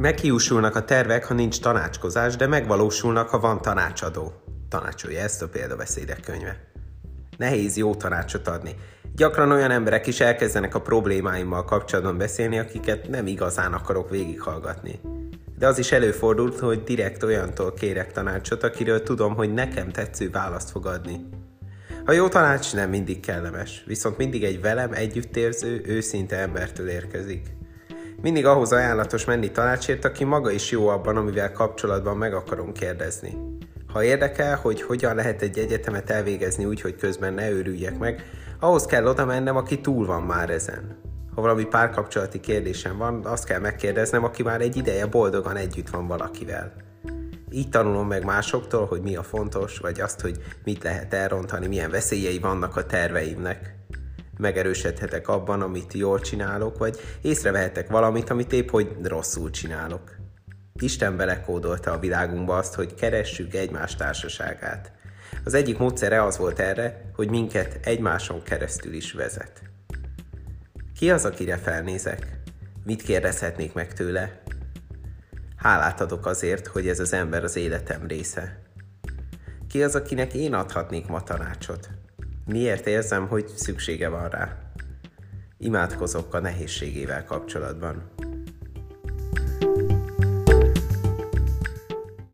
Meghiúsulnak a tervek, ha nincs tanácskozás, de megvalósulnak, ha van tanácsadó. Tanácsolja ezt a példabeszédek könyve. Nehéz jó tanácsot adni. Gyakran olyan emberek is elkezdenek a problémáimmal kapcsolatban beszélni, akiket nem igazán akarok végighallgatni. De az is előfordult, hogy direkt olyantól kérek tanácsot, akiről tudom, hogy nekem tetsző választ fog adni. A jó tanács nem mindig kellemes, viszont mindig egy velem együttérző, őszinte embertől érkezik. Mindig ahhoz ajánlatos menni tanácsért, aki maga is jó abban, amivel kapcsolatban meg akarom kérdezni. Ha érdekel, hogy hogyan lehet egy egyetemet elvégezni úgy, hogy közben ne őrüljek meg, ahhoz kell oda mennem, aki túl van már ezen. Ha valami párkapcsolati kérdésem van, azt kell megkérdeznem, aki már egy ideje boldogan együtt van valakivel. Így tanulom meg másoktól, hogy mi a fontos, vagy azt, hogy mit lehet elrontani, milyen veszélyei vannak a terveimnek. Megerősödhetek abban, amit jól csinálok, vagy észrevehetek valamit, amit épp hogy rosszul csinálok. Isten belekódolta a világunkba azt, hogy keressük egymás társaságát. Az egyik módszere az volt erre, hogy minket egymáson keresztül is vezet. Ki az, akire felnézek? Mit kérdezhetnék meg tőle? Hálát adok azért, hogy ez az ember az életem része. Ki az, akinek én adhatnék ma tanácsot? Miért érzem, hogy szüksége van rá? Imádkozok a nehézségével kapcsolatban.